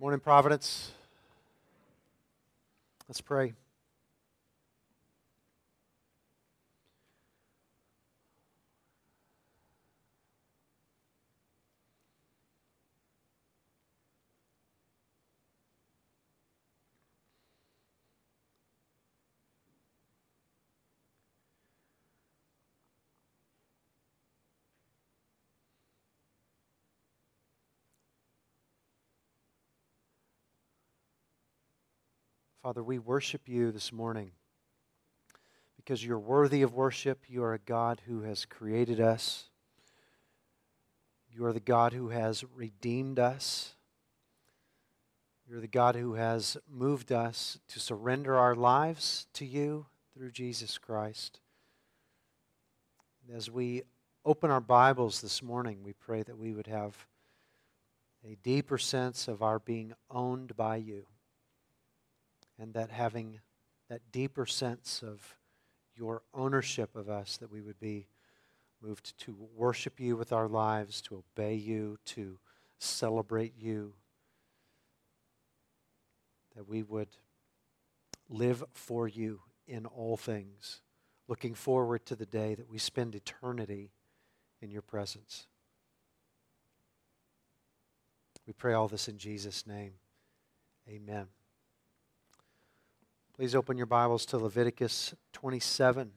Morning, Providence. Let's pray. Father, we worship you this morning because you're worthy of worship. You are a God who has created us, you are the God who has redeemed us. You're the God who has moved us to surrender our lives to you through Jesus Christ. As we open our Bibles this morning, we pray that we would have a deeper sense of our being owned by you and that having that deeper sense of your ownership of us, that we would be moved to worship you with our lives, to obey you, to celebrate you, that we would live for you in all things, looking forward to the day that we spend eternity in your presence. We pray all this in Jesus' name. Amen. Please open your Bibles to Leviticus 27.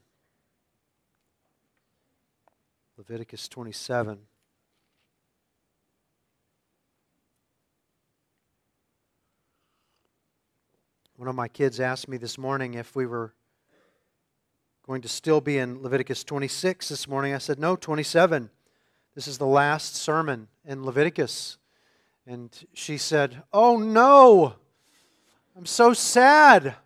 Leviticus 27. One of my kids asked me this morning if we were going to still be in Leviticus 26 this morning. I said, no, 27. This is the last sermon in Leviticus. And she said, oh no, I'm so sad.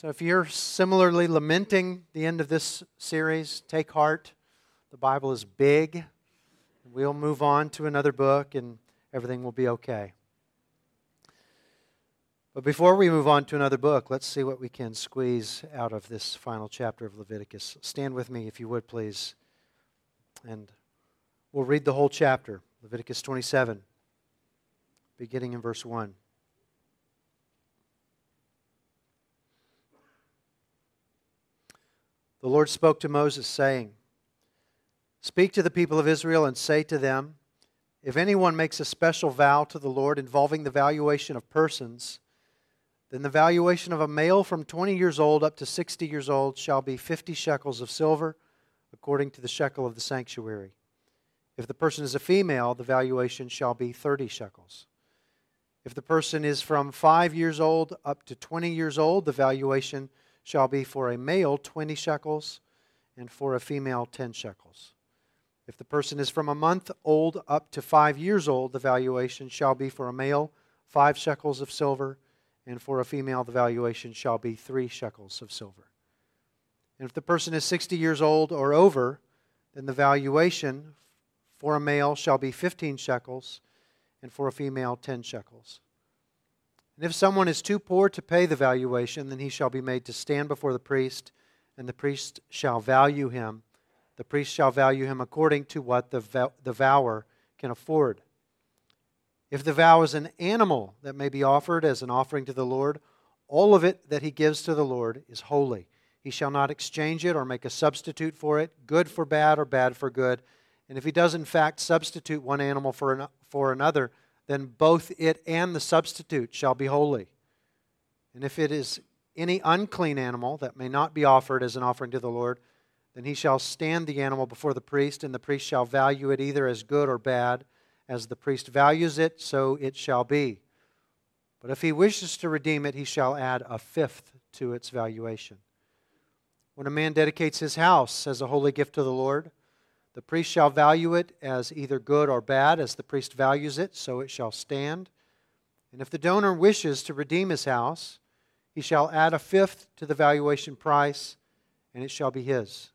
So if you're similarly lamenting the end of this series, take heart. The Bible is big. We'll move on to another book and everything will be okay. But before we move on to another book, let's see what we can squeeze out of this final chapter of Leviticus. Stand with me, if you would, please. And we'll read the whole chapter, Leviticus 27, beginning in verse 1. The Lord spoke to Moses, saying, Speak to the people of Israel and say to them, If anyone makes a special vow to the Lord involving the valuation of persons, then the valuation of a male from 20 years old up to 60 years old shall be 50 shekels of silver, according to the shekel of the sanctuary. If the person is a female, the valuation shall be 30 shekels. If the person is from 5 years old up to 20 years old, the valuation shall be for a male 20 shekels, and for a female 10 shekels. If the person is from a month old up to five years old, the valuation shall be for a male five shekels of silver, and for a female, the valuation shall be three shekels of silver. And if the person is 60 years old or over, then the valuation for a male shall be 15 shekels, and for a female, 10 shekels. And if someone is too poor to pay the valuation, then he shall be made to stand before the priest, and the priest shall value him. The priest shall value him according to what the, vow- the vower can afford. If the vow is an animal that may be offered as an offering to the Lord, all of it that he gives to the Lord is holy. He shall not exchange it or make a substitute for it, good for bad or bad for good. And if he does, in fact, substitute one animal for, an, for another, then both it and the substitute shall be holy. And if it is any unclean animal that may not be offered as an offering to the Lord, then he shall stand the animal before the priest, and the priest shall value it either as good or bad. As the priest values it, so it shall be. But if he wishes to redeem it, he shall add a fifth to its valuation. When a man dedicates his house as a holy gift to the Lord, the priest shall value it as either good or bad, as the priest values it, so it shall stand. And if the donor wishes to redeem his house, he shall add a fifth to the valuation price, and it shall be his.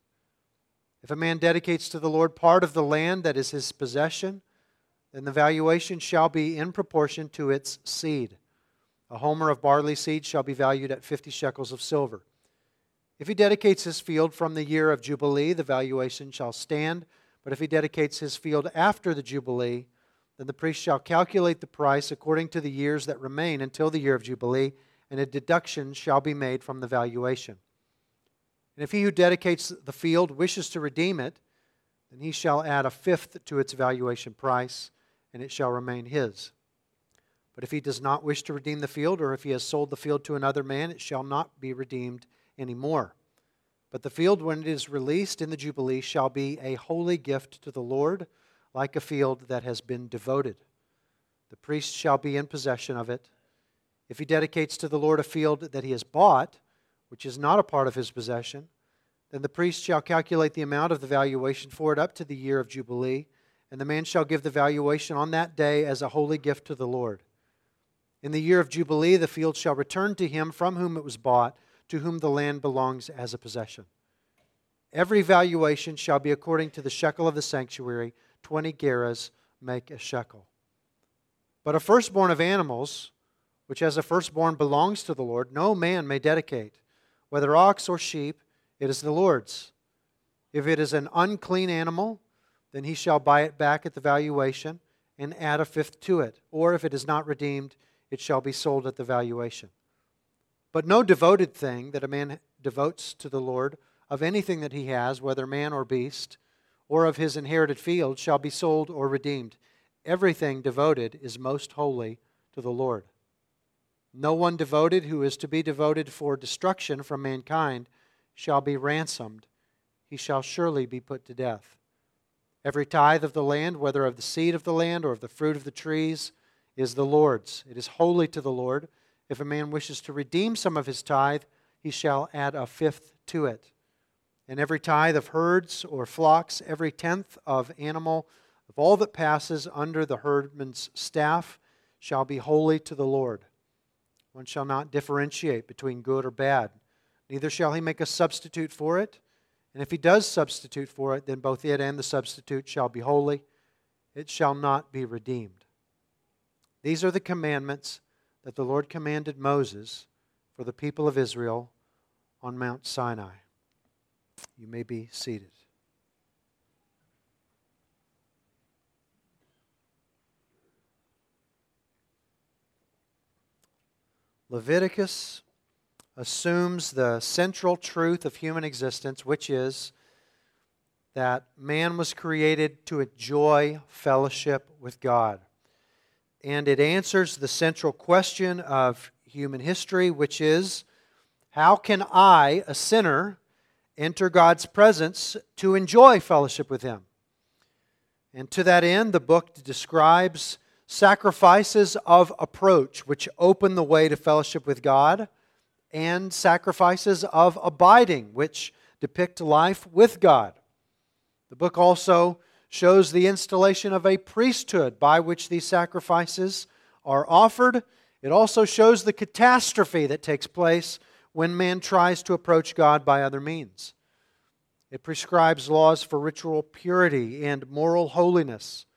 If a man dedicates to the Lord part of the land that is his possession, then the valuation shall be in proportion to its seed. A homer of barley seed shall be valued at 50 shekels of silver. If he dedicates his field from the year of Jubilee, the valuation shall stand. But if he dedicates his field after the Jubilee, then the priest shall calculate the price according to the years that remain until the year of Jubilee, and a deduction shall be made from the valuation. And if he who dedicates the field wishes to redeem it, then he shall add a fifth to its valuation price, and it shall remain his. But if he does not wish to redeem the field, or if he has sold the field to another man, it shall not be redeemed any more. But the field, when it is released in the Jubilee, shall be a holy gift to the Lord, like a field that has been devoted. The priest shall be in possession of it. If he dedicates to the Lord a field that he has bought, which is not a part of his possession, then the priest shall calculate the amount of the valuation for it up to the year of Jubilee, and the man shall give the valuation on that day as a holy gift to the Lord. In the year of Jubilee, the field shall return to him from whom it was bought to whom the land belongs as a possession. Every valuation shall be according to the shekel of the sanctuary, 20 gerahs make a shekel. But a firstborn of animals, which as a firstborn belongs to the Lord, no man may dedicate, whether ox or sheep, it is the Lord's. If it is an unclean animal, then he shall buy it back at the valuation and add a fifth to it. Or if it is not redeemed, it shall be sold at the valuation. But no devoted thing that a man devotes to the Lord of anything that he has, whether man or beast, or of his inherited field, shall be sold or redeemed. Everything devoted is most holy to the Lord. No one devoted who is to be devoted for destruction from mankind shall be ransomed. He shall surely be put to death. Every tithe of the land, whether of the seed of the land or of the fruit of the trees, is the Lord's. It is holy to the Lord. If a man wishes to redeem some of his tithe, he shall add a fifth to it. And every tithe of herds or flocks, every tenth of animal, of all that passes under the herdman's staff, shall be holy to the Lord. One shall not differentiate between good or bad, neither shall he make a substitute for it. And if he does substitute for it, then both it and the substitute shall be holy. It shall not be redeemed. These are the commandments that the Lord commanded Moses for the people of Israel on Mount Sinai. You may be seated. Leviticus assumes the central truth of human existence, which is that man was created to enjoy fellowship with God and it answers the central question of human history, which is how can I, a sinner, enter God's presence to enjoy fellowship with Him? And to that end, the book describes sacrifices of approach, which open the way to fellowship with God, and sacrifices of abiding, which depict life with God. The book also shows the installation of a priesthood by which these sacrifices are offered. It also shows the catastrophe that takes place when man tries to approach God by other means. It prescribes laws for ritual purity and moral holiness.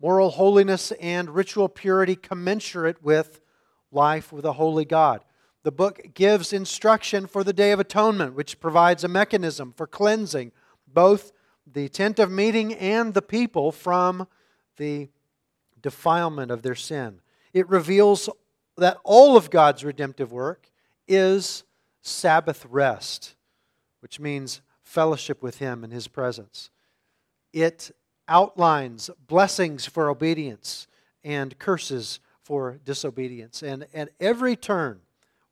Moral holiness and ritual purity commensurate with life with a holy God. The book gives instruction for the Day of Atonement, which provides a mechanism for cleansing both the tent of meeting and the people from the defilement of their sin. It reveals that all of God's redemptive work is Sabbath rest, which means fellowship with Him in His presence. It outlines blessings for obedience and curses for disobedience. And at every turn,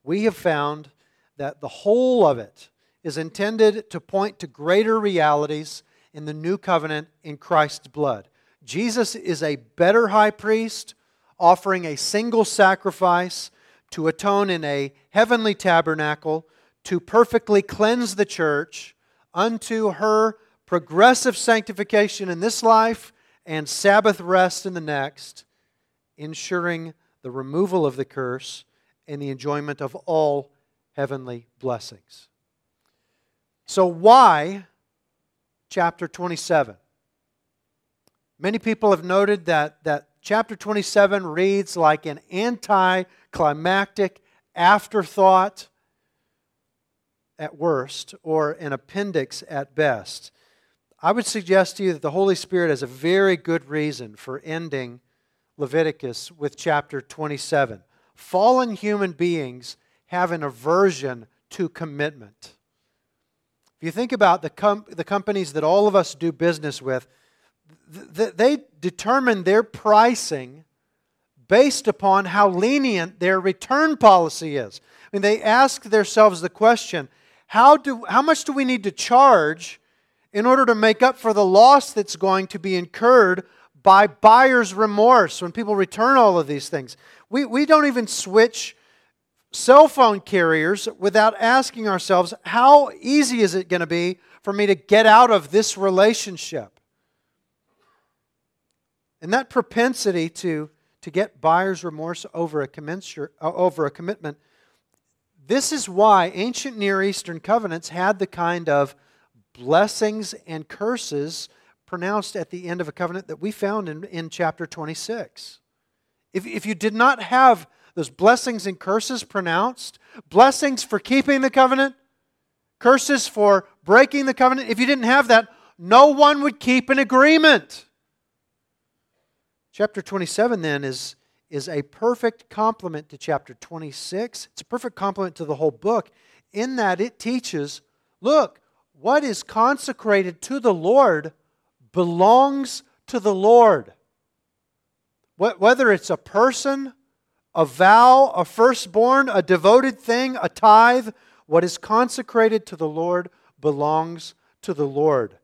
we have found that the whole of it is intended to point to greater realities in the new covenant in Christ's blood. Jesus is a better high priest, offering a single sacrifice to atone in a heavenly tabernacle to perfectly cleanse the church unto her progressive sanctification in this life and Sabbath rest in the next, ensuring the removal of the curse and the enjoyment of all heavenly blessings. So, why chapter 27. Many people have noted that, that chapter 27 reads like an anticlimactic afterthought at worst or an appendix at best. I would suggest to you that the Holy Spirit has a very good reason for ending Leviticus with chapter 27. Fallen human beings have an aversion to commitment. If you think about the, com- the companies that all of us do business with, th- they determine their pricing based upon how lenient their return policy is. I mean, they ask themselves the question how, do, how much do we need to charge in order to make up for the loss that's going to be incurred by buyer's remorse when people return all of these things? We, we don't even switch cell phone carriers without asking ourselves, how easy is it going to be for me to get out of this relationship? And that propensity to, to get buyer's remorse over a, uh, over a commitment, this is why ancient Near Eastern covenants had the kind of blessings and curses pronounced at the end of a covenant that we found in, in chapter 26. If, if you did not have those blessings and curses pronounced, blessings for keeping the covenant, curses for breaking the covenant. If you didn't have that, no one would keep an agreement. Chapter 27 then is, is a perfect complement to chapter 26. It's a perfect complement to the whole book in that it teaches look, what is consecrated to the Lord belongs to the Lord. Whether it's a person, a vow, a firstborn, a devoted thing, a tithe. What is consecrated to the Lord belongs to the Lord.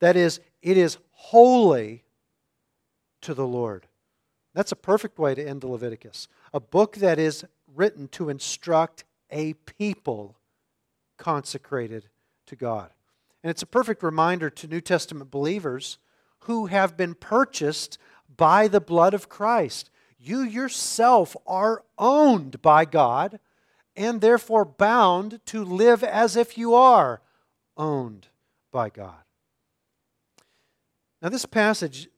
That is, it is holy to the Lord. That's a perfect way to end the Leviticus. A book that is written to instruct a people consecrated to God. And it's a perfect reminder to New Testament believers who have been purchased by the blood of Christ. You yourself are owned by God and therefore bound to live as if you are owned by God. Now, this passage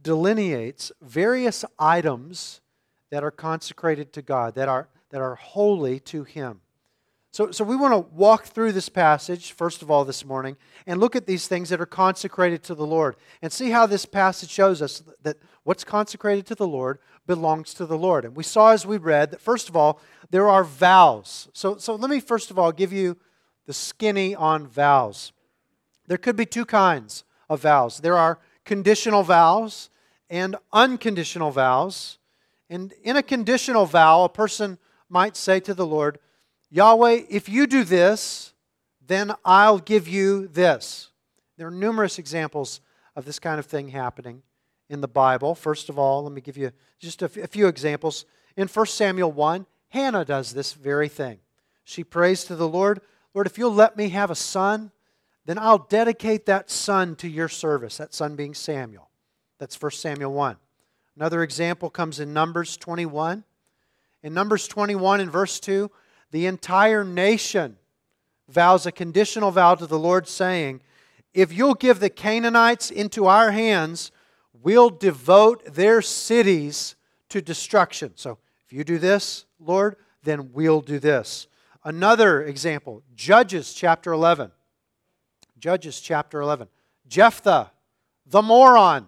delineates various items that are consecrated to God, that are, that are holy to Him. So, so we want to walk through this passage, first of all, this morning, and look at these things that are consecrated to the Lord and see how this passage shows us that what's consecrated to the Lord belongs to the Lord. And we saw as we read that, first of all, there are vows. So, so let me, first of all, give you the skinny on vows. There could be two kinds of vows there are conditional vows and unconditional vows. And in a conditional vow, a person might say to the Lord, Yahweh, if you do this, then I'll give you this. There are numerous examples of this kind of thing happening in the Bible. First of all, let me give you just a few examples. In 1 Samuel 1, Hannah does this very thing. She prays to the Lord, Lord, if you'll let me have a son, then I'll dedicate that son to your service, that son being Samuel. That's 1 Samuel 1. Another example comes in Numbers 21. In Numbers 21, in verse 2, the entire nation vows a conditional vow to the Lord, saying, If you'll give the Canaanites into our hands, we'll devote their cities to destruction. So if you do this, Lord, then we'll do this. Another example, Judges chapter 11. Judges chapter 11. Jephthah, the moron,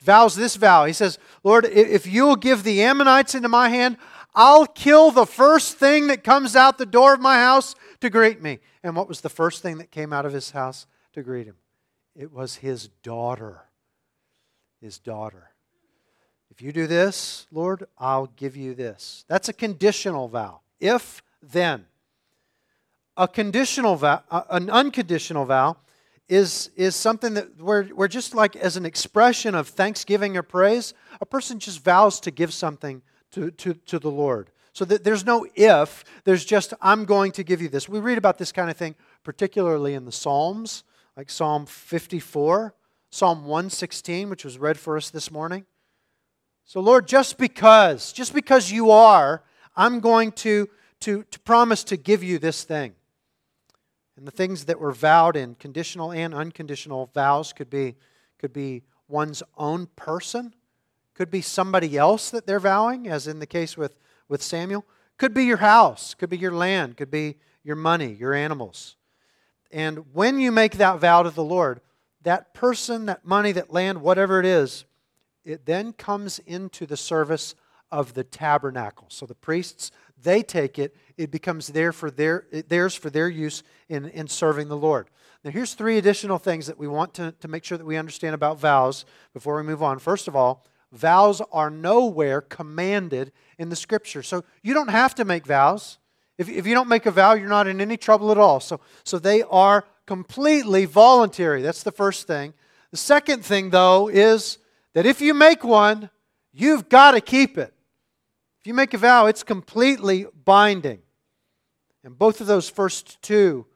vows this vow. He says, Lord, if you'll give the Ammonites into my hand, I'll kill the first thing that comes out the door of my house to greet me. And what was the first thing that came out of his house to greet him? It was his daughter. His daughter. If you do this, Lord, I'll give you this. That's a conditional vow. If then. A conditional vow, an unconditional vow is, is something that we're, we're just like as an expression of thanksgiving or praise, a person just vows to give something to, to, to the Lord. So that there's no if, there's just, I'm going to give you this. We read about this kind of thing, particularly in the Psalms, like Psalm 54, Psalm 116, which was read for us this morning. So, Lord, just because, just because you are, I'm going to, to, to promise to give you this thing. And the things that were vowed in conditional and unconditional vows could be, could be one's own person, could be somebody else that they're vowing, as in the case with, with Samuel. Could be your house, could be your land, could be your money, your animals. And when you make that vow to the Lord, that person, that money, that land, whatever it is, it then comes into the service of the tabernacle. So the priests, they take it, it becomes there for their, theirs for their use in, in serving the Lord. Now, here's three additional things that we want to, to make sure that we understand about vows before we move on. First of all, vows are nowhere commanded in the scripture. So you don't have to make vows. If, if you don't make a vow, you're not in any trouble at all. So, so they are completely voluntary. That's the first thing. The second thing, though, is that if you make one, you've got to keep it. If you make a vow, it's completely binding. And both of those first two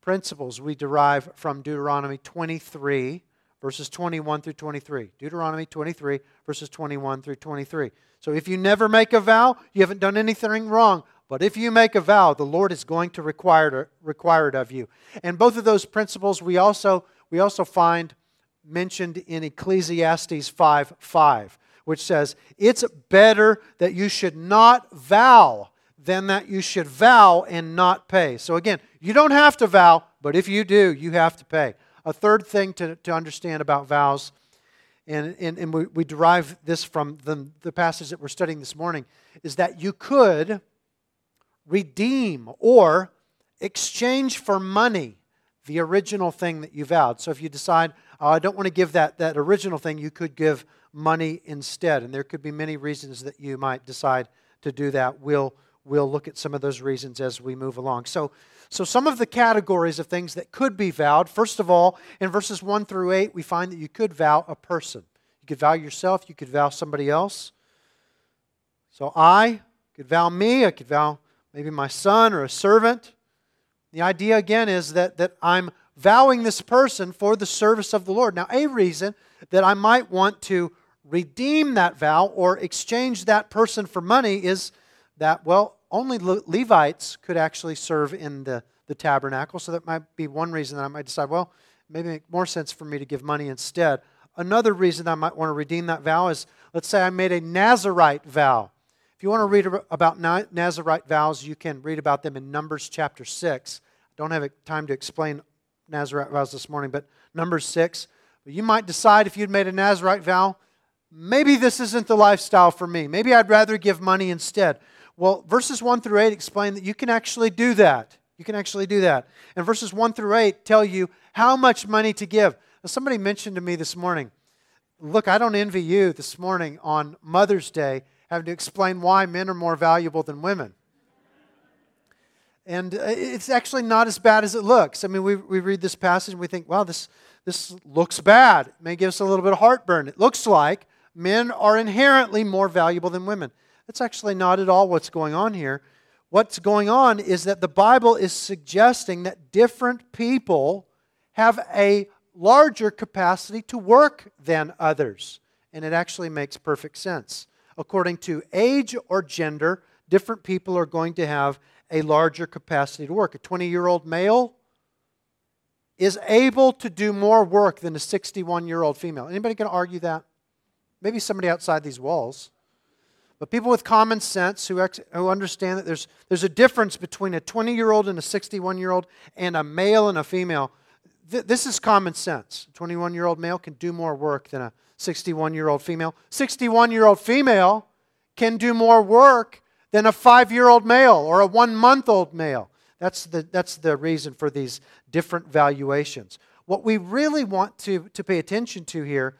principles we derive from Deuteronomy 23, verses 21 through 23. Deuteronomy 23, verses 21 through 23. So if you never make a vow, you haven't done anything wrong. But if you make a vow, the Lord is going to require it, require it of you. And both of those principles we also, we also find mentioned in Ecclesiastes 5 5, which says, It's better that you should not vow than that you should vow and not pay. So again, you don't have to vow, but if you do, you have to pay. A third thing to, to understand about vows, and, and, and we, we derive this from the, the passage that we're studying this morning, is that you could redeem or exchange for money the original thing that you vowed. So if you decide, oh, I don't want to give that, that original thing, you could give money instead. And there could be many reasons that you might decide to do that. We'll, we'll look at some of those reasons as we move along. So, so some of the categories of things that could be vowed, first of all, in verses 1 through 8, we find that you could vow a person. You could vow yourself, you could vow somebody else. So I could vow me, I could vow maybe my son or a servant. The idea again is that, that I'm vowing this person for the service of the Lord. Now, a reason that I might want to redeem that vow or exchange that person for money is that, well, only Le- Levites could actually serve in the, the tabernacle. So that might be one reason that I might decide, well, maybe make more sense for me to give money instead. Another reason I might want to redeem that vow is let's say I made a Nazarite vow If you want to read about Nazarite vows, you can read about them in Numbers chapter 6. I don't have time to explain Nazarite vows this morning, but Numbers 6. You might decide if you'd made a Nazarite vow, maybe this isn't the lifestyle for me. Maybe I'd rather give money instead. Well, verses 1 through 8 explain that you can actually do that. You can actually do that. And verses 1 through 8 tell you how much money to give. Now, somebody mentioned to me this morning, look, I don't envy you this morning on Mother's Day having to explain why men are more valuable than women. And uh, it's actually not as bad as it looks. I mean, we, we read this passage and we think, wow, this, this looks bad. It may give us a little bit of heartburn. It looks like men are inherently more valuable than women. That's actually not at all what's going on here. What's going on is that the Bible is suggesting that different people have a larger capacity to work than others. And it actually makes perfect sense according to age or gender, different people are going to have a larger capacity to work. A 20 year old male is able to do more work than a 61 year old female. Anybody can argue that? Maybe somebody outside these walls. But people with common sense who, ex- who understand that there's, there's a difference between a 20 year old and a 61 year old and a male and a female, th- this is common sense. A 21 year old male can do more work than a 61 year old female. 61 year old female can do more work than a five year old male or a one month old male. That's the, that's the reason for these different valuations. What we really want to, to pay attention to here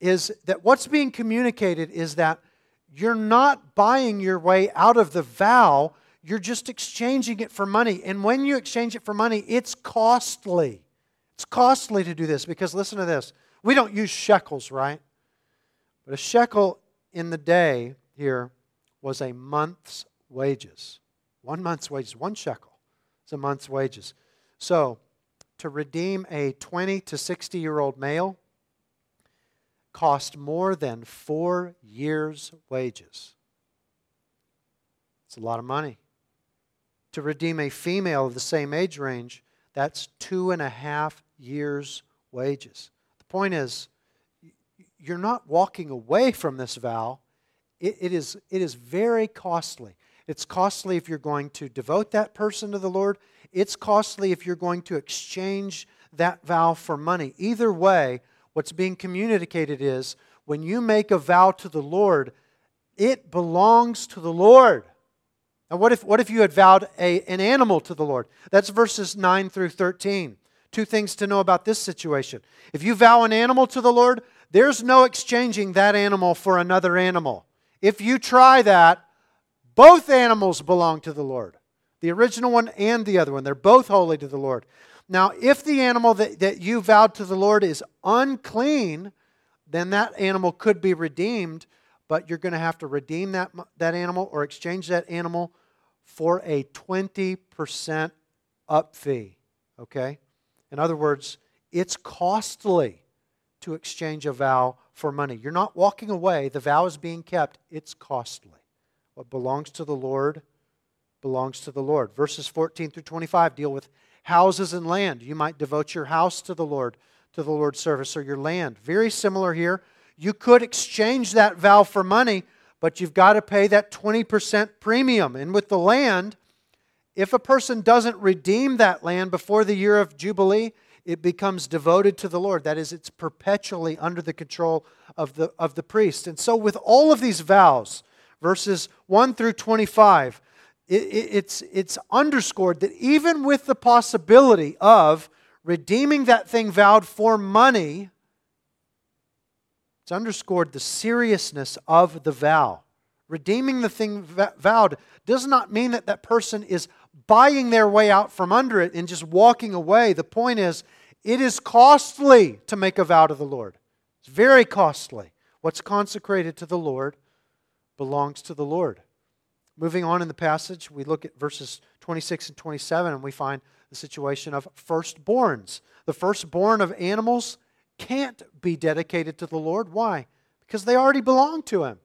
is that what's being communicated is that you're not buying your way out of the vow, you're just exchanging it for money. And when you exchange it for money, it's costly. It's costly to do this because listen to this we don't use shekels, right? But a shekel in the day here was a month's wages. One month's wages, one shekel. It's a month's wages. So, to redeem a 20 to 60 year old male cost more than four years' wages. It's a lot of money. To redeem a female of the same age range, that's two and a half years' wages The point is, you're not walking away from this vow. It, it, is, it is very costly. It's costly if you're going to devote that person to the Lord. It's costly if you're going to exchange that vow for money. Either way, what's being communicated is when you make a vow to the Lord, it belongs to the Lord. Now, what if, what if you had vowed a, an animal to the Lord? That's verses 9 through 13. Two things to know about this situation. If you vow an animal to the Lord, there's no exchanging that animal for another animal. If you try that, both animals belong to the Lord the original one and the other one. They're both holy to the Lord. Now, if the animal that, that you vowed to the Lord is unclean, then that animal could be redeemed, but you're going to have to redeem that, that animal or exchange that animal for a 20% up fee. Okay? In other words, it's costly to exchange a vow for money. You're not walking away, the vow is being kept, it's costly. What belongs to the Lord belongs to the Lord. Verses 14 through 25 deal with houses and land. You might devote your house to the Lord, to the Lord's service, or your land. Very similar here. You could exchange that vow for money, but you've got to pay that 20% premium. And with the land, if a person doesn't redeem that land before the year of Jubilee, it becomes devoted to the Lord. That is, it's perpetually under the control of the, of the priest. And so, with all of these vows, verses 1 through 25, it, it, it's, it's underscored that even with the possibility of redeeming that thing vowed for money, it's underscored the seriousness of the vow. Redeeming the thing vowed does not mean that that person is buying their way out from under it and just walking away. The point is, it is costly to make a vow to the Lord. It's very costly. What's consecrated to the Lord belongs to the Lord. Moving on in the passage, we look at verses 26 and 27, and we find the situation of firstborns. The firstborn of animals can't be dedicated to the Lord. Why? Because they already belong to Him.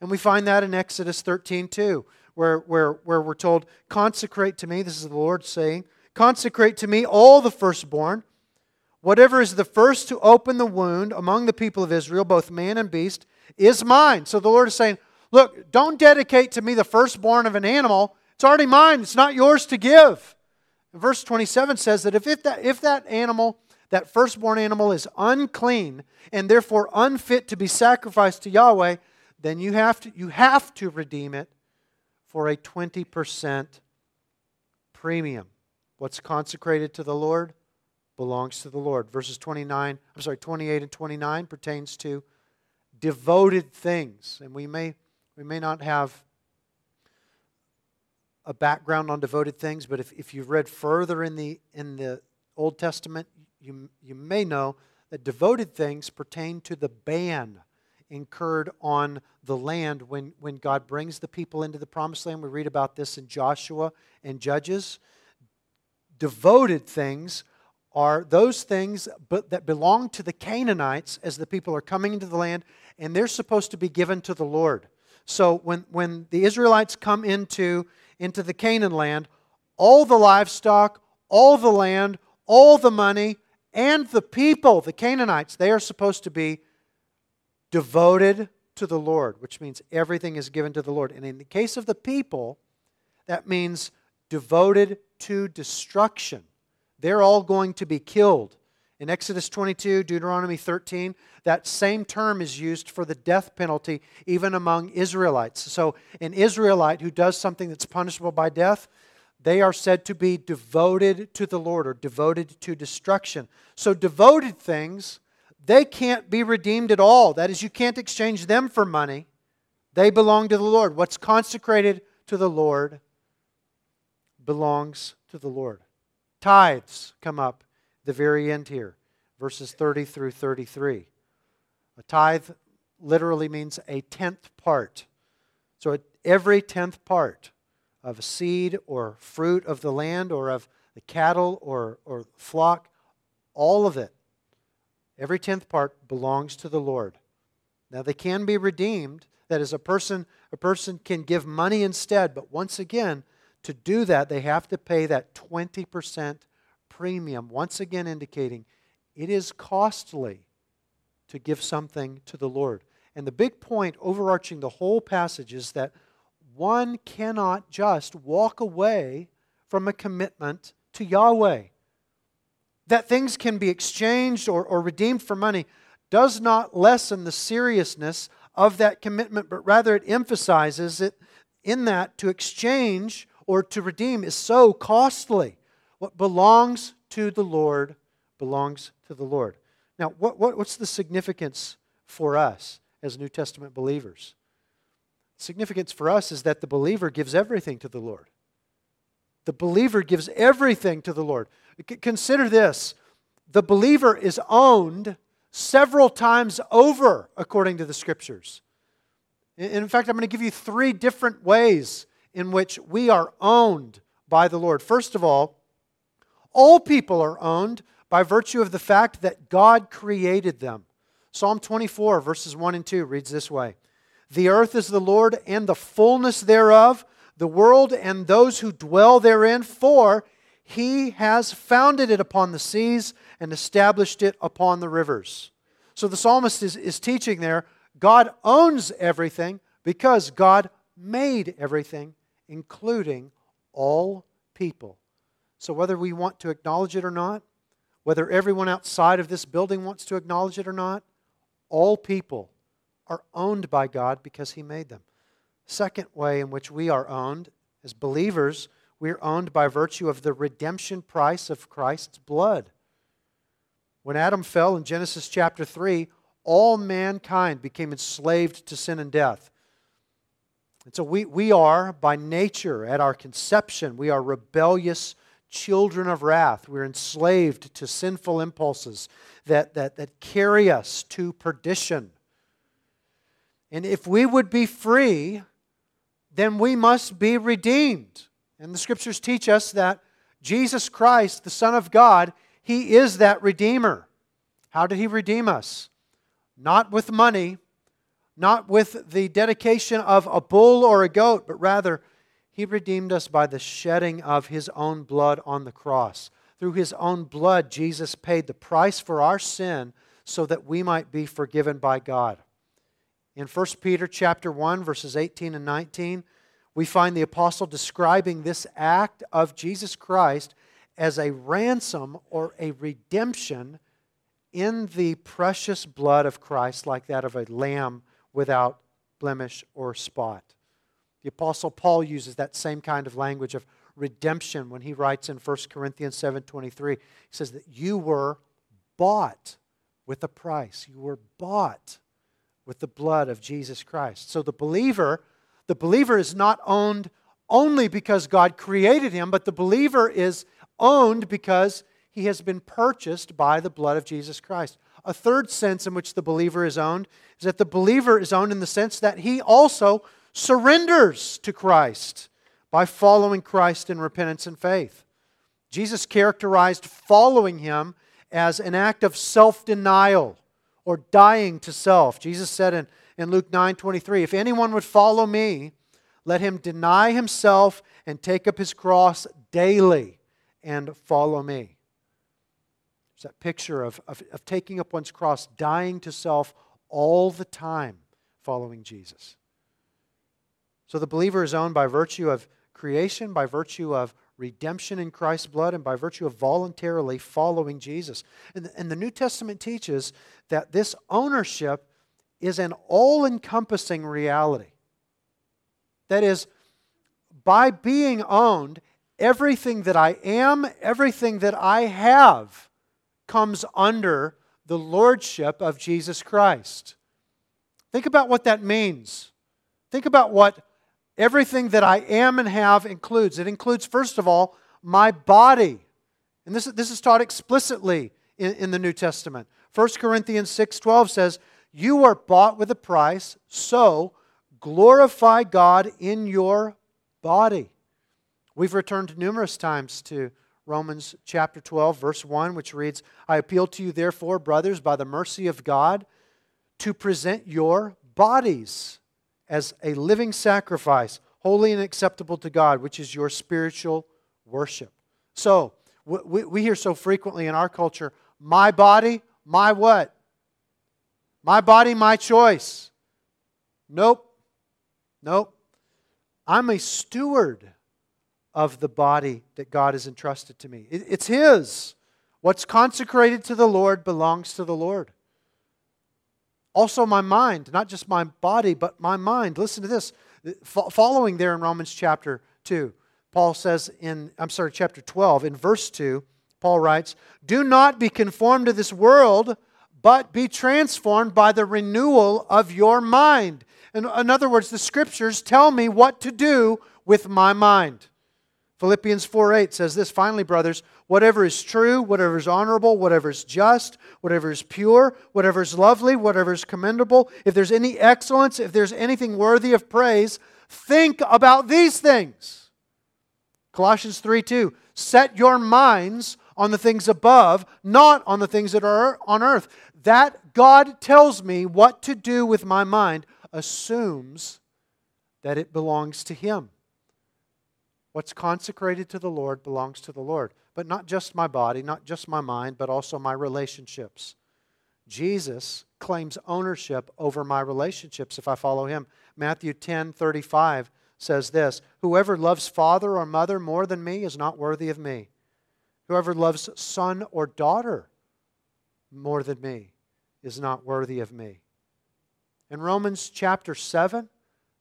And we find that in Exodus 13 too, where, where, where we're told, Consecrate to me, this is the Lord saying, Consecrate to me all the firstborn. Whatever is the first to open the wound among the people of Israel, both man and beast, is mine. So the Lord is saying, Look, don't dedicate to me the firstborn of an animal. It's already mine, it's not yours to give. verse 27 says that if, if, that if that animal, that firstborn animal, is unclean and therefore unfit to be sacrificed to Yahweh, then you have to, you have to redeem it for a 20% premium. What's consecrated to the Lord belongs to the Lord. Verses 29, I'm sorry, 28 and 29 pertains to devoted things. And we may, we may not have a background on devoted things, but if, if you've read further in the, in the Old Testament, you, you may know that devoted things pertain to the ban incurred on the land when, when God brings the people into the promised land. We read about this in Joshua and Judges. Devoted things are those things but that belong to the Canaanites as the people are coming into the land, and they're supposed to be given to the Lord. So when, when the Israelites come into, into the Canaan land, all the livestock, all the land, all the money, and the people, the Canaanites, they are supposed to be devoted to the Lord, which means everything is given to the Lord. And in the case of the people, that means devoted to destruction. They're all going to be killed. In Exodus 22, Deuteronomy 13, that same term is used for the death penalty even among Israelites. So, an Israelite who does something that's punishable by death, they are said to be devoted to the Lord or devoted to destruction. So, devoted things they can't be redeemed at all. That is, you can't exchange them for money. They belong to the Lord. What's consecrated to the Lord belongs to the Lord. Tithes come up the very end here, verses 30 through 33. A tithe literally means a tenth part. So every tenth part of a seed or fruit of the land or of the cattle or, or flock, all of it Every tenth part belongs to the Lord. Now they can be redeemed. That is, a person, a person can give money instead, but once again, to do that, they have to pay that 20% premium, once again indicating it is costly to give something to the Lord. And the big point overarching the whole passage is that one cannot just walk away from a commitment to Yahweh. that things can be exchanged or, or redeemed for money does not lessen the seriousness of that commitment, but rather it emphasizes it in that to exchange or to redeem is so costly. What belongs to the Lord belongs to the Lord. Now, what, what, what's the significance for us as New Testament believers? Significance for us is that the believer gives everything to the Lord. The believer gives everything to the Lord. Consider this the believer is owned several times over, according to the scriptures. In fact, I'm going to give you three different ways in which we are owned by the Lord. First of all, all people are owned by virtue of the fact that God created them. Psalm 24, verses 1 and 2 reads this way The earth is the Lord and the fullness thereof, the world and those who dwell therein, for he has founded it upon the seas and established it upon the rivers. So the psalmist is, is teaching there God owns everything because God made everything, including all people. So whether we want to acknowledge it or not, whether everyone outside of this building wants to acknowledge it or not, all people are owned by God because He made them. Second way in which we are owned as believers we're owned by virtue of the redemption price of Christ's blood. When Adam fell in Genesis chapter 3, all mankind became enslaved to sin and death. And so we, we are, by nature, at our conception, we are rebellious children of wrath. We're enslaved to sinful impulses that, that, that carry us to perdition. And if we would be free, then we must be redeemed. And the scriptures teach us that Jesus Christ, the Son of God, He is that Redeemer. How did He redeem us? Not with money, not with the dedication of a bull or a goat, but rather, He redeemed us by the shedding of His own blood on the cross. Through His own blood, Jesus paid the price for our sin so that we might be forgiven by God. In 1 Peter chapter 1 verses 18 and 19, we find the apostle describing this act of Jesus Christ as a ransom or a redemption in the precious blood of Christ, like that of a lamb without blemish or spot. The apostle Paul uses that same kind of language of redemption when he writes in 1 Corinthians 7:23. He says that you were bought with a price. You were bought with the blood of Jesus Christ. So the believer the believer is not owned only because God created him, but the believer is owned because he has been purchased by the blood of Jesus Christ. A third sense in which the believer is owned is that the believer is owned in the sense that he also surrenders to Christ by following Christ in repentance and faith. Jesus characterized following him as an act of self denial or dying to self. Jesus said in in Luke 9 23. If anyone would follow me, let him deny himself and take up his cross daily and follow me. It's that picture of, of, of taking up one's cross, dying to self all the time, following Jesus. So the believer is owned by virtue of creation, by virtue of redemption in Christ's blood, and by virtue of voluntarily following Jesus. And the, and the New Testament teaches that this ownership is an all encompassing reality. That is, by being owned, everything that I am, everything that I have, comes under the lordship of Jesus Christ. Think about what that means. Think about what everything that I am and have includes. It includes, first of all, my body. And this, this is taught explicitly in, in the New Testament. 1 Corinthians 6.12 says, you are bought with a price, so glorify God in your body. We've returned numerous times to Romans chapter 12, verse 1, which reads, I appeal to you, therefore, brothers, by the mercy of God, to present your bodies as a living sacrifice, holy and acceptable to God, which is your spiritual worship. So, we, we hear so frequently in our culture, my body, my what? My body, my choice. Nope. Nope. I'm a steward of the body that God has entrusted to me. It's His. What's consecrated to the Lord belongs to the Lord. Also, my mind, not just my body, but my mind. Listen to this. Following there in Romans chapter 2, Paul says in, I'm sorry, chapter 12, in verse 2, Paul writes, Do not be conformed to this world, but be transformed by the renewal of your mind. In, in other words, the scriptures tell me what to do with my mind. Philippians 4 8 says this finally, brothers, whatever is true, whatever is honorable, whatever is just, whatever is pure, whatever is lovely, whatever is commendable, if there's any excellence, if there's anything worthy of praise, think about these things. Colossians 3 2 Set your minds on the things above, not on the things that are on earth. That God tells me what to do with my mind assumes that it belongs to Him. What's consecrated to the Lord belongs to the Lord. But not just my body, not just my mind, but also my relationships. Jesus claims ownership over my relationships if I follow him. Matthew 10 35 says this Whoever loves father or mother more than me is not worthy of me. Whoever loves son or daughter more than me is not worthy of me. In Romans chapter 7,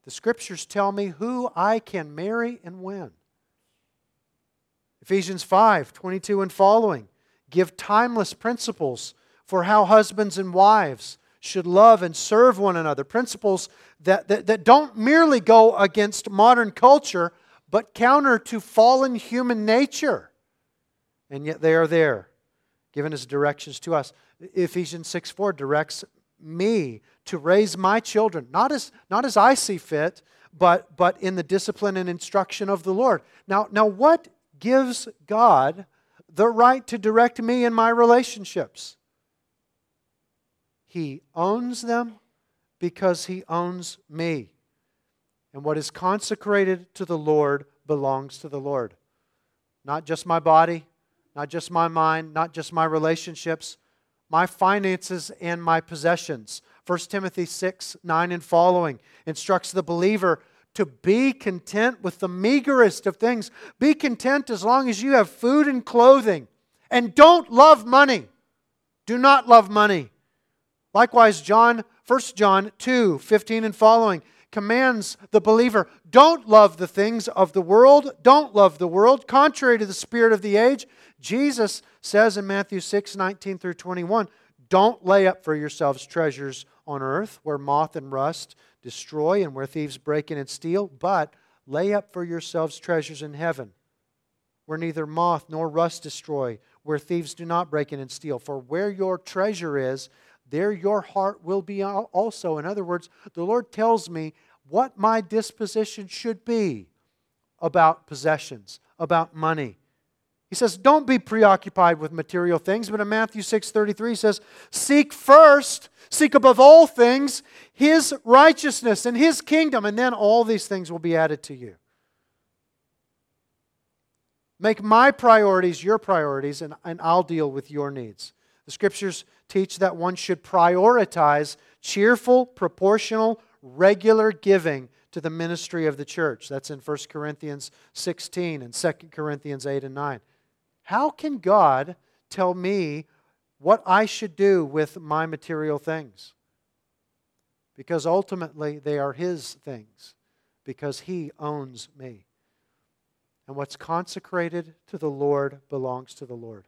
the scriptures tell me who I can marry and when. Ephesians 5 22 and following give timeless principles for how husbands and wives should love and serve one another. Principles that, that, that don't merely go against modern culture, but counter to fallen human nature. And yet they are there, given as directions to us. Ephesians 6 4 directs me to raise my children, not as, not as I see fit, but, but in the discipline and instruction of the Lord. Now, now what gives God the right to direct me in my relationships. He owns them because He owns me. And what is consecrated to the Lord belongs to the Lord. Not just my body, not just my mind, not just my relationships, my finances and my possessions. 1 Timothy 6 9 and following instructs the believer to be content with the meagerest of things. Be content as long as you have food and clothing. And don't love money. Do not love money. Likewise, John, 1 John 2 15 and following commands the believer don't love the things of the world, don't love the world, contrary to the spirit of the age. Jesus says in Matthew 6 19 through 21, don't lay up for yourselves treasures on earth where moth and rust destroy and where thieves break in and steal, but lay up for yourselves treasures in heaven, where neither moth nor rust destroy, where thieves do not break in and steal. For where your treasure is, there your heart will be also. In other words, the Lord tells me what my disposition should be about possessions, about money. He says, Don't be preoccupied with material things, but in Matthew 6 33 says, Seek first, seek above all things, his righteousness and his kingdom, and then all these things will be added to you. Make my priorities your priorities, and, and I'll deal with your needs. The scriptures teach that one should prioritize cheerful, proportional, regular giving to the ministry of the church. That's in 1 Corinthians 16 and 2 Corinthians 8 and 9. How can God tell me what I should do with my material things? Because ultimately they are His things, because He owns me. And what's consecrated to the Lord belongs to the Lord.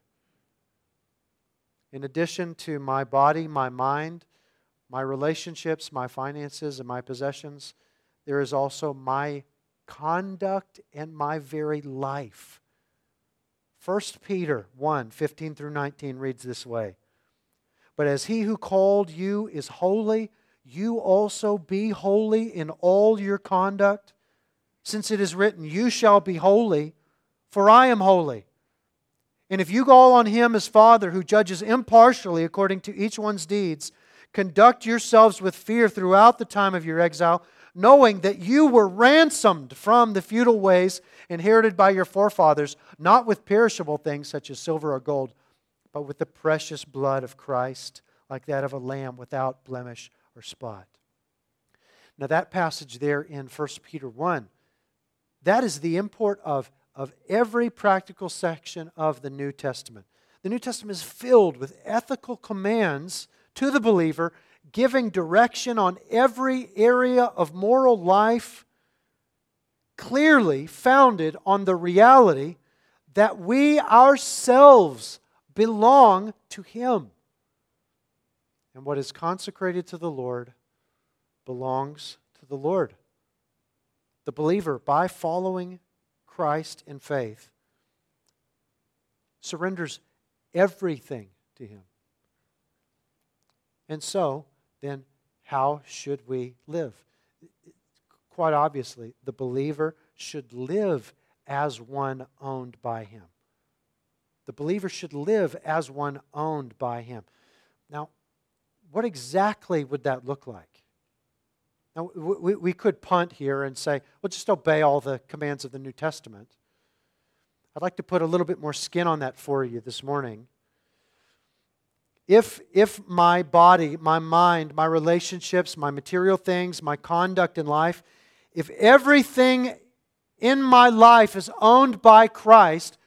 In addition to my body, my mind, my relationships, my finances, and my possessions, there is also my conduct and my very life. 1 Peter 1 15 through 19 reads this way But as he who called you is holy, you also be holy in all your conduct, since it is written, You shall be holy, for I am holy. And if you call on him as Father, who judges impartially according to each one's deeds, conduct yourselves with fear throughout the time of your exile knowing that you were ransomed from the futile ways inherited by your forefathers, not with perishable things such as silver or gold, but with the precious blood of Christ, like that of a lamb without blemish or spot. Now, that passage there in 1 Peter 1, that is the import of, of every practical section of the New Testament. The New Testament is filled with ethical commands to the believer, giving direction on every area of moral life, clearly founded on the reality that we ourselves belong to Him. And what is consecrated to the Lord belongs to the Lord. The believer, by following Christ in faith, surrenders everything to Him. And so, then, how should we live? Quite obviously, the believer should live as one owned by Him. The believer should live as one owned by Him. Now, what exactly would that look like? Now, we, we could punt here and say, well, just obey all the commands of the New Testament. I'd like to put a little bit more skin on that for you this morning. If, if my body, my mind, my relationships, my material things, my conduct in life, if everything in my life is owned by Christ,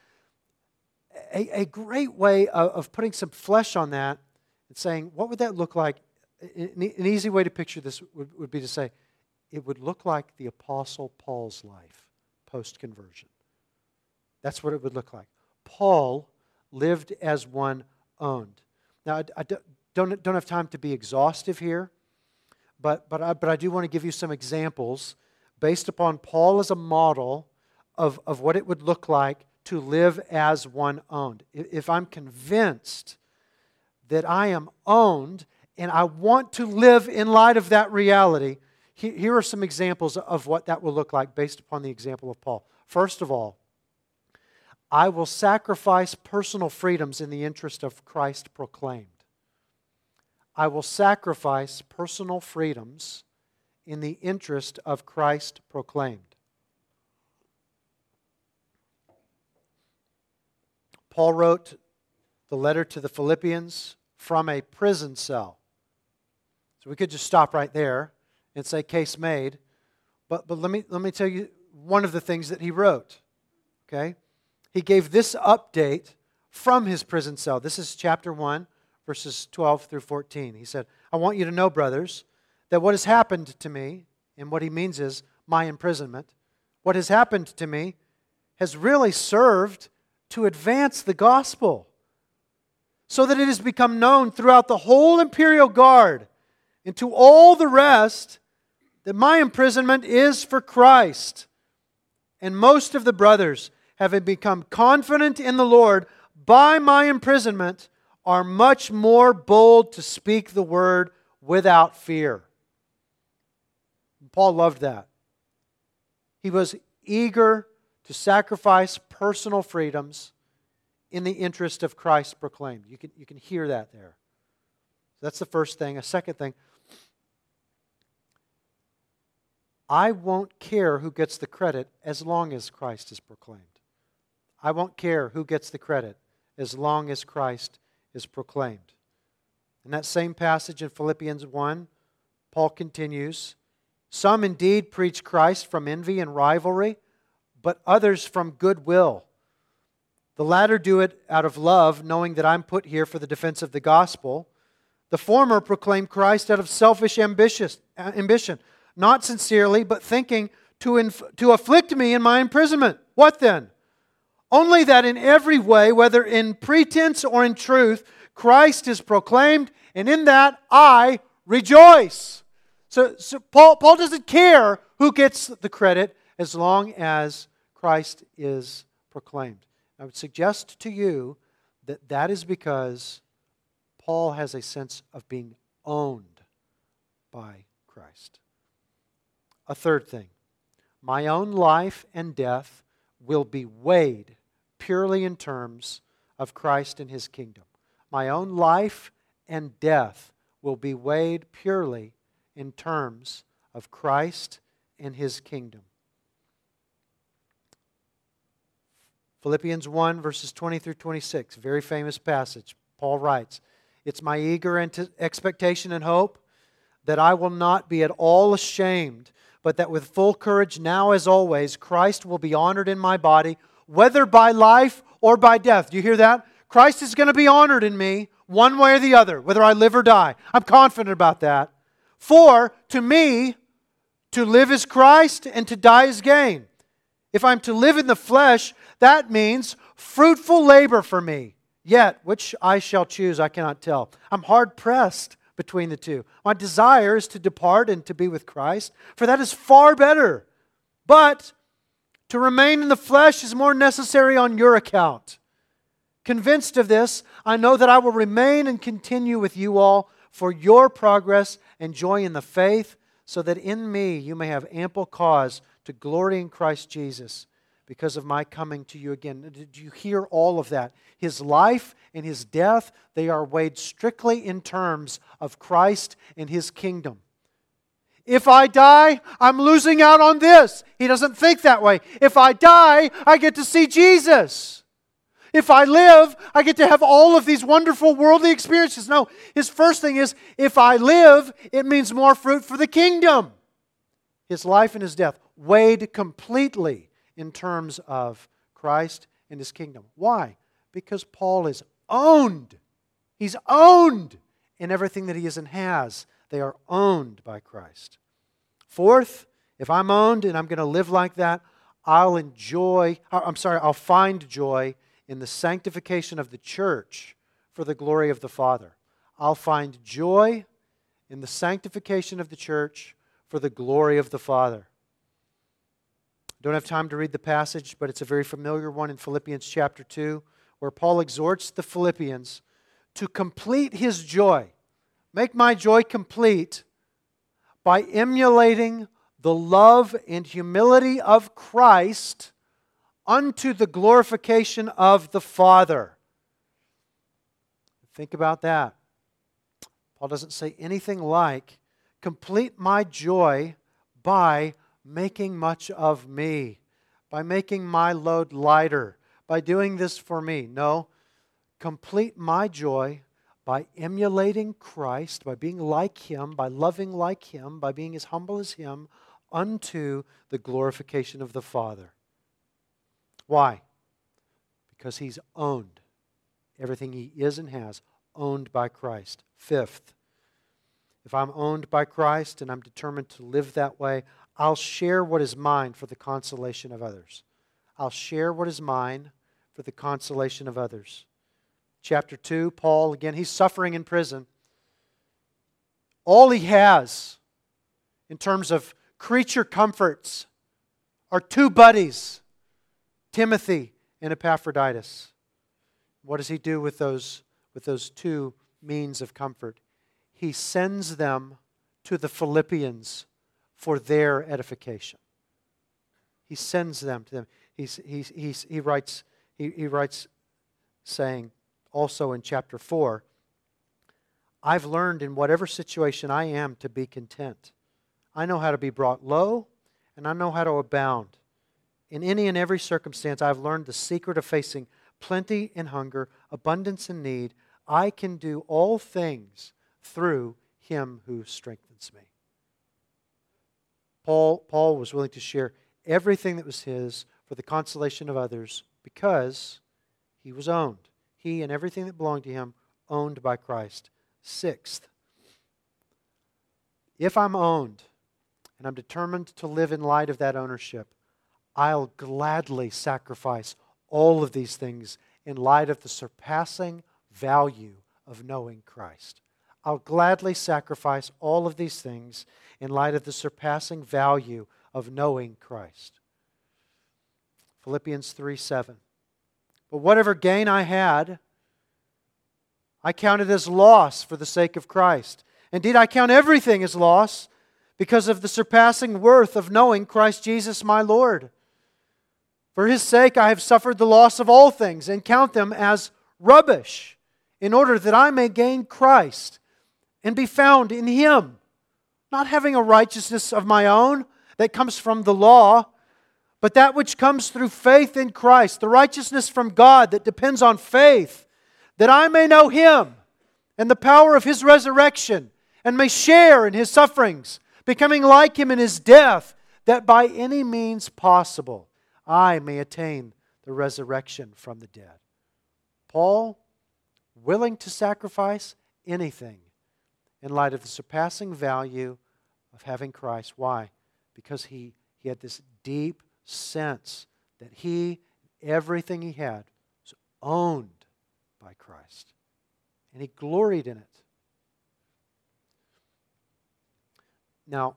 a, a great way of, of putting some flesh on that and saying, what would that look like? An, an easy way to picture this would, would be to say, it would look like the Apostle Paul's life post conversion. That's what it would look like. Paul lived as one owned. Now, I, I don't, don't have time to be exhaustive here, but, but, I, but I do want to give you some examples based upon Paul as a model of, of what it would look like to live as one owned. If I'm convinced that I am owned and I want to live in light of that reality, here are some examples of what that will look like based upon the example of Paul. First of all, I will sacrifice personal freedoms in the interest of Christ proclaimed. I will sacrifice personal freedoms in the interest of Christ proclaimed. Paul wrote the letter to the Philippians from a prison cell. So we could just stop right there and say, case made. But, but let, me, let me tell you one of the things that he wrote. Okay? He gave this update from his prison cell. This is chapter 1, verses 12 through 14. He said, I want you to know, brothers, that what has happened to me, and what he means is my imprisonment, what has happened to me has really served to advance the gospel so that it has become known throughout the whole imperial guard and to all the rest that my imprisonment is for Christ. And most of the brothers, having become confident in the Lord by my imprisonment, are much more bold to speak the word without fear. Paul loved that. He was eager to sacrifice personal freedoms in the interest of Christ proclaimed. You can, you can hear that there. That's the first thing. A second thing, I won't care who gets the credit as long as Christ is proclaimed. I won't care who gets the credit as long as Christ is proclaimed. In that same passage in Philippians 1, Paul continues Some indeed preach Christ from envy and rivalry, but others from goodwill. The latter do it out of love, knowing that I'm put here for the defense of the gospel. The former proclaim Christ out of selfish uh, ambition, not sincerely, but thinking to, inf- to afflict me in my imprisonment. What then? Only that in every way, whether in pretense or in truth, Christ is proclaimed, and in that I rejoice. So, so Paul, Paul doesn't care who gets the credit as long as Christ is proclaimed. I would suggest to you that that is because Paul has a sense of being owned by Christ. A third thing my own life and death will be weighed purely in terms of Christ and his kingdom. My own life and death will be weighed purely in terms of Christ and his kingdom. Philippians 1, verses 20 through 26, very famous passage. Paul writes, It's my eager expectation and hope that I will not be at all ashamed, but that with full courage, now as always, Christ will be honored in my body, whether by life or by death. Do you hear that? Christ is going to be honored in me one way or the other, whether I live or die. I'm confident about that. For, to me, to live is Christ and to die is gain. If I'm to live in the flesh, that means fruitful labor for me. Yet, which I shall choose, I cannot tell. I'm hard pressed between the two. My desire is to depart and to be with Christ, for that is far better. But to remain in the flesh is more necessary on your account. Convinced of this, I know that I will remain and continue with you all for your progress and joy in the faith, so that in me you may have ample cause to glory in Christ Jesus because of my coming to you again. Did you hear all of that? His life and his death, they are weighed strictly in terms of Christ and his kingdom. If I die, I'm losing out on this. He doesn't think that way. If I die, I get to see Jesus. If I live, I get to have all of these wonderful worldly experiences. No, his first thing is if I live, it means more fruit for the kingdom. His life and his death weighed completely in terms of Christ and his kingdom. Why? Because Paul is owned. He's owned in everything that he is and has. They are owned by Christ. Fourth, if I'm owned and I'm going to live like that, I'll enjoy, I'm sorry, I'll find joy in the sanctification of the church for the glory of the Father. I'll find joy in the sanctification of the church for the glory of the Father. Don't have time to read the passage, but it's a very familiar one in Philippians chapter 2, where Paul exhorts the Philippians to complete his joy. Make my joy complete by emulating the love and humility of Christ unto the glorification of the Father. Think about that. Paul doesn't say anything like, complete my joy by making much of me, by making my load lighter, by doing this for me. No, complete my joy by emulating Christ, by being like Him, by loving like Him, by being as humble as Him, unto the glorification of the Father. Why? Because He's owned. Everything He is and has, owned by Christ. Fifth, if I'm owned by Christ and I'm determined to live that way, I'll share what is mine for the consolation of others. I'll share what is mine for the consolation of others. Chapter 2, Paul, again, he's suffering in prison. All he has in terms of creature comforts are two buddies, Timothy and Epaphroditus. What does he do with those, with those two means of comfort? He sends them to the Philippians for their edification. He sends them to them. He's, he's, he's, he, writes, he, he writes, saying also in chapter 4 I've learned in whatever situation I am to be content. I know how to be brought low, and I know how to abound. In any and every circumstance, I've learned the secret of facing plenty and hunger, abundance and need. I can do all things through him who strengthens me. Paul, Paul was willing to share everything that was his for the consolation of others because he was owned. He and everything that belonged to him owned by Christ. Sixth, if I'm owned and I'm determined to live in light of that ownership, I'll gladly sacrifice all of these things in light of the surpassing value of knowing Christ. I'll gladly sacrifice all of these things in light of the surpassing value of knowing Christ. Philippians 3 7. But whatever gain I had, I counted as loss for the sake of Christ. Indeed, I count everything as loss because of the surpassing worth of knowing Christ Jesus my Lord. For his sake I have suffered the loss of all things and count them as rubbish, in order that I may gain Christ and be found in him, not having a righteousness of my own that comes from the law, but that which comes through faith in Christ, the righteousness from God that depends on faith, that I may know him and the power of his resurrection and may share in his sufferings, becoming like him in his death, that by any means possible I may attain the resurrection from the dead. Paul, willing to sacrifice anything in light of the surpassing value of having Christ. Why? Because he, he had this deep sense that he, everything he had, was owned by Christ. And he gloried in it. Now,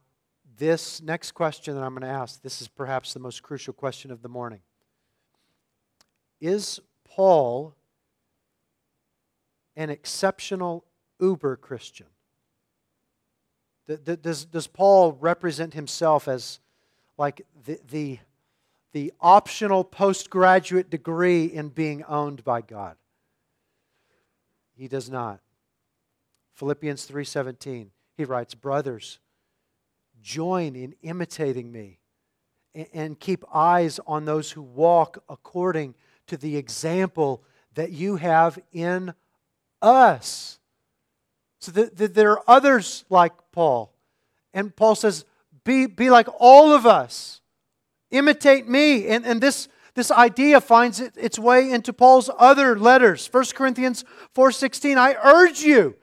this next question that I'm going to ask, this is perhaps the most crucial question of the morning. Is Paul an exceptional uber Christian? Does, does Paul represent himself as like the, the, the optional postgraduate degree in being owned by God? He does not. Philippians 3:17 he writes brothers join in imitating me and keep eyes on those who walk according to the example that you have in us. So that, that there are others like Paul. And Paul says, be, be like all of us. Imitate me. And, and this, this idea finds it, its way into Paul's other letters. 1 Corinthians 4.16, I urge you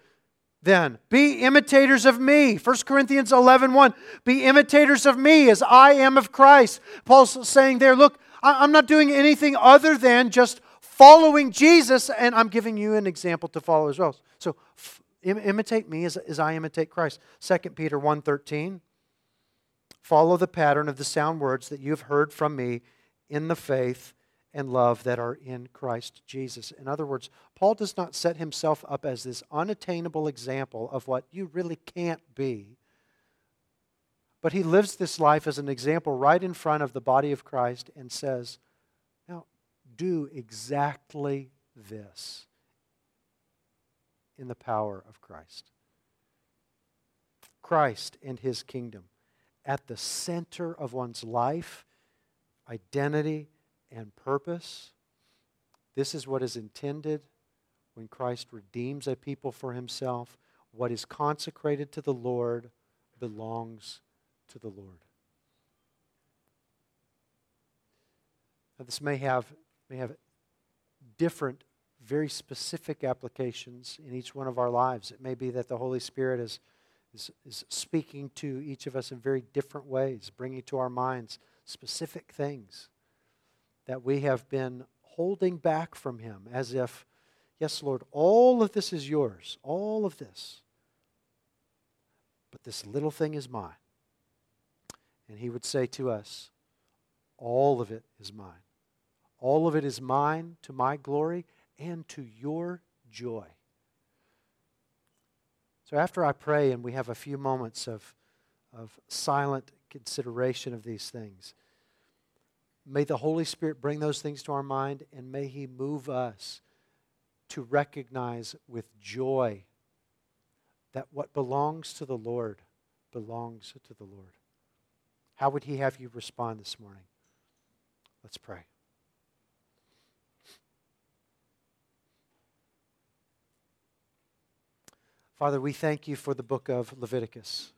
then, be imitators of me. 1 Corinthians 11, 1, be imitators of me as I am of Christ. Paul's saying there, look, I'm not doing anything other than just following Jesus, and I'm giving you an example to follow as well. So imitate me as, as I imitate Christ. 2 Peter 1.13, follow the pattern of the sound words that you have heard from me in the faith and love that are in Christ Jesus. In other words, Paul does not set himself up as this unattainable example of what you really can't be, but he lives this life as an example right in front of the body of Christ and says, Now, do exactly this in the power of Christ. Christ and his kingdom at the center of one's life, identity, and purpose. This is what is intended when Christ redeems a people for himself. What is consecrated to the Lord belongs to the Lord. Now, this may have may have different, very specific applications in each one of our lives. It may be that the Holy Spirit is, is, is speaking to each of us in very different ways, bringing to our minds specific things that we have been holding back from Him as if, yes, Lord, all of this is yours, all of this. But this little thing is mine. And He would say to us, all of it is mine. All of it is mine to my glory and to your joy. So after I pray and we have a few moments of, of silent consideration of these things, may the Holy Spirit bring those things to our mind and may He move us to recognize with joy that what belongs to the Lord belongs to the Lord. How would He have you respond this morning? Let's pray. Father, we thank you for the book of Leviticus.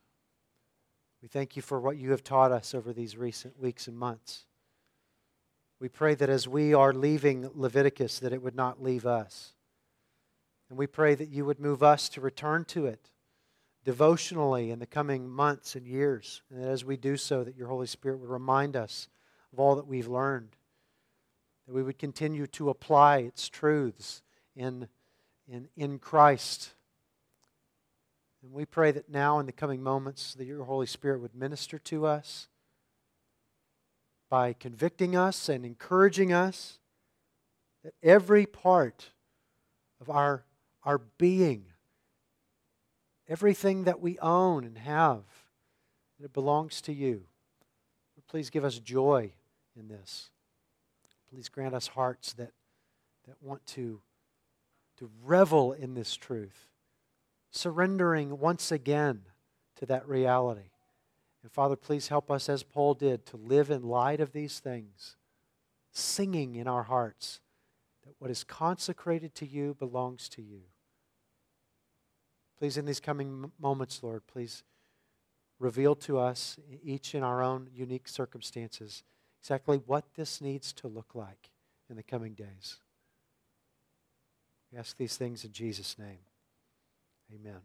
We thank you for what you have taught us over these recent weeks and months. We pray that as we are leaving Leviticus, that it would not leave us. And we pray that you would move us to return to it devotionally in the coming months and years. And as we do so, that your Holy Spirit would remind us of all that we've learned. That we would continue to apply its truths in, in, in Christ and we pray that now in the coming moments that your Holy Spirit would minister to us by convicting us and encouraging us that every part of our, our being, everything that we own and have, that it belongs to you. Please give us joy in this. Please grant us hearts that, that want to, to revel in this truth surrendering once again to that reality. And Father, please help us, as Paul did, to live in light of these things, singing in our hearts that what is consecrated to you belongs to you. Please, in these coming moments, Lord, please reveal to us, each in our own unique circumstances, exactly what this needs to look like in the coming days. We ask these things in Jesus' name. Amen.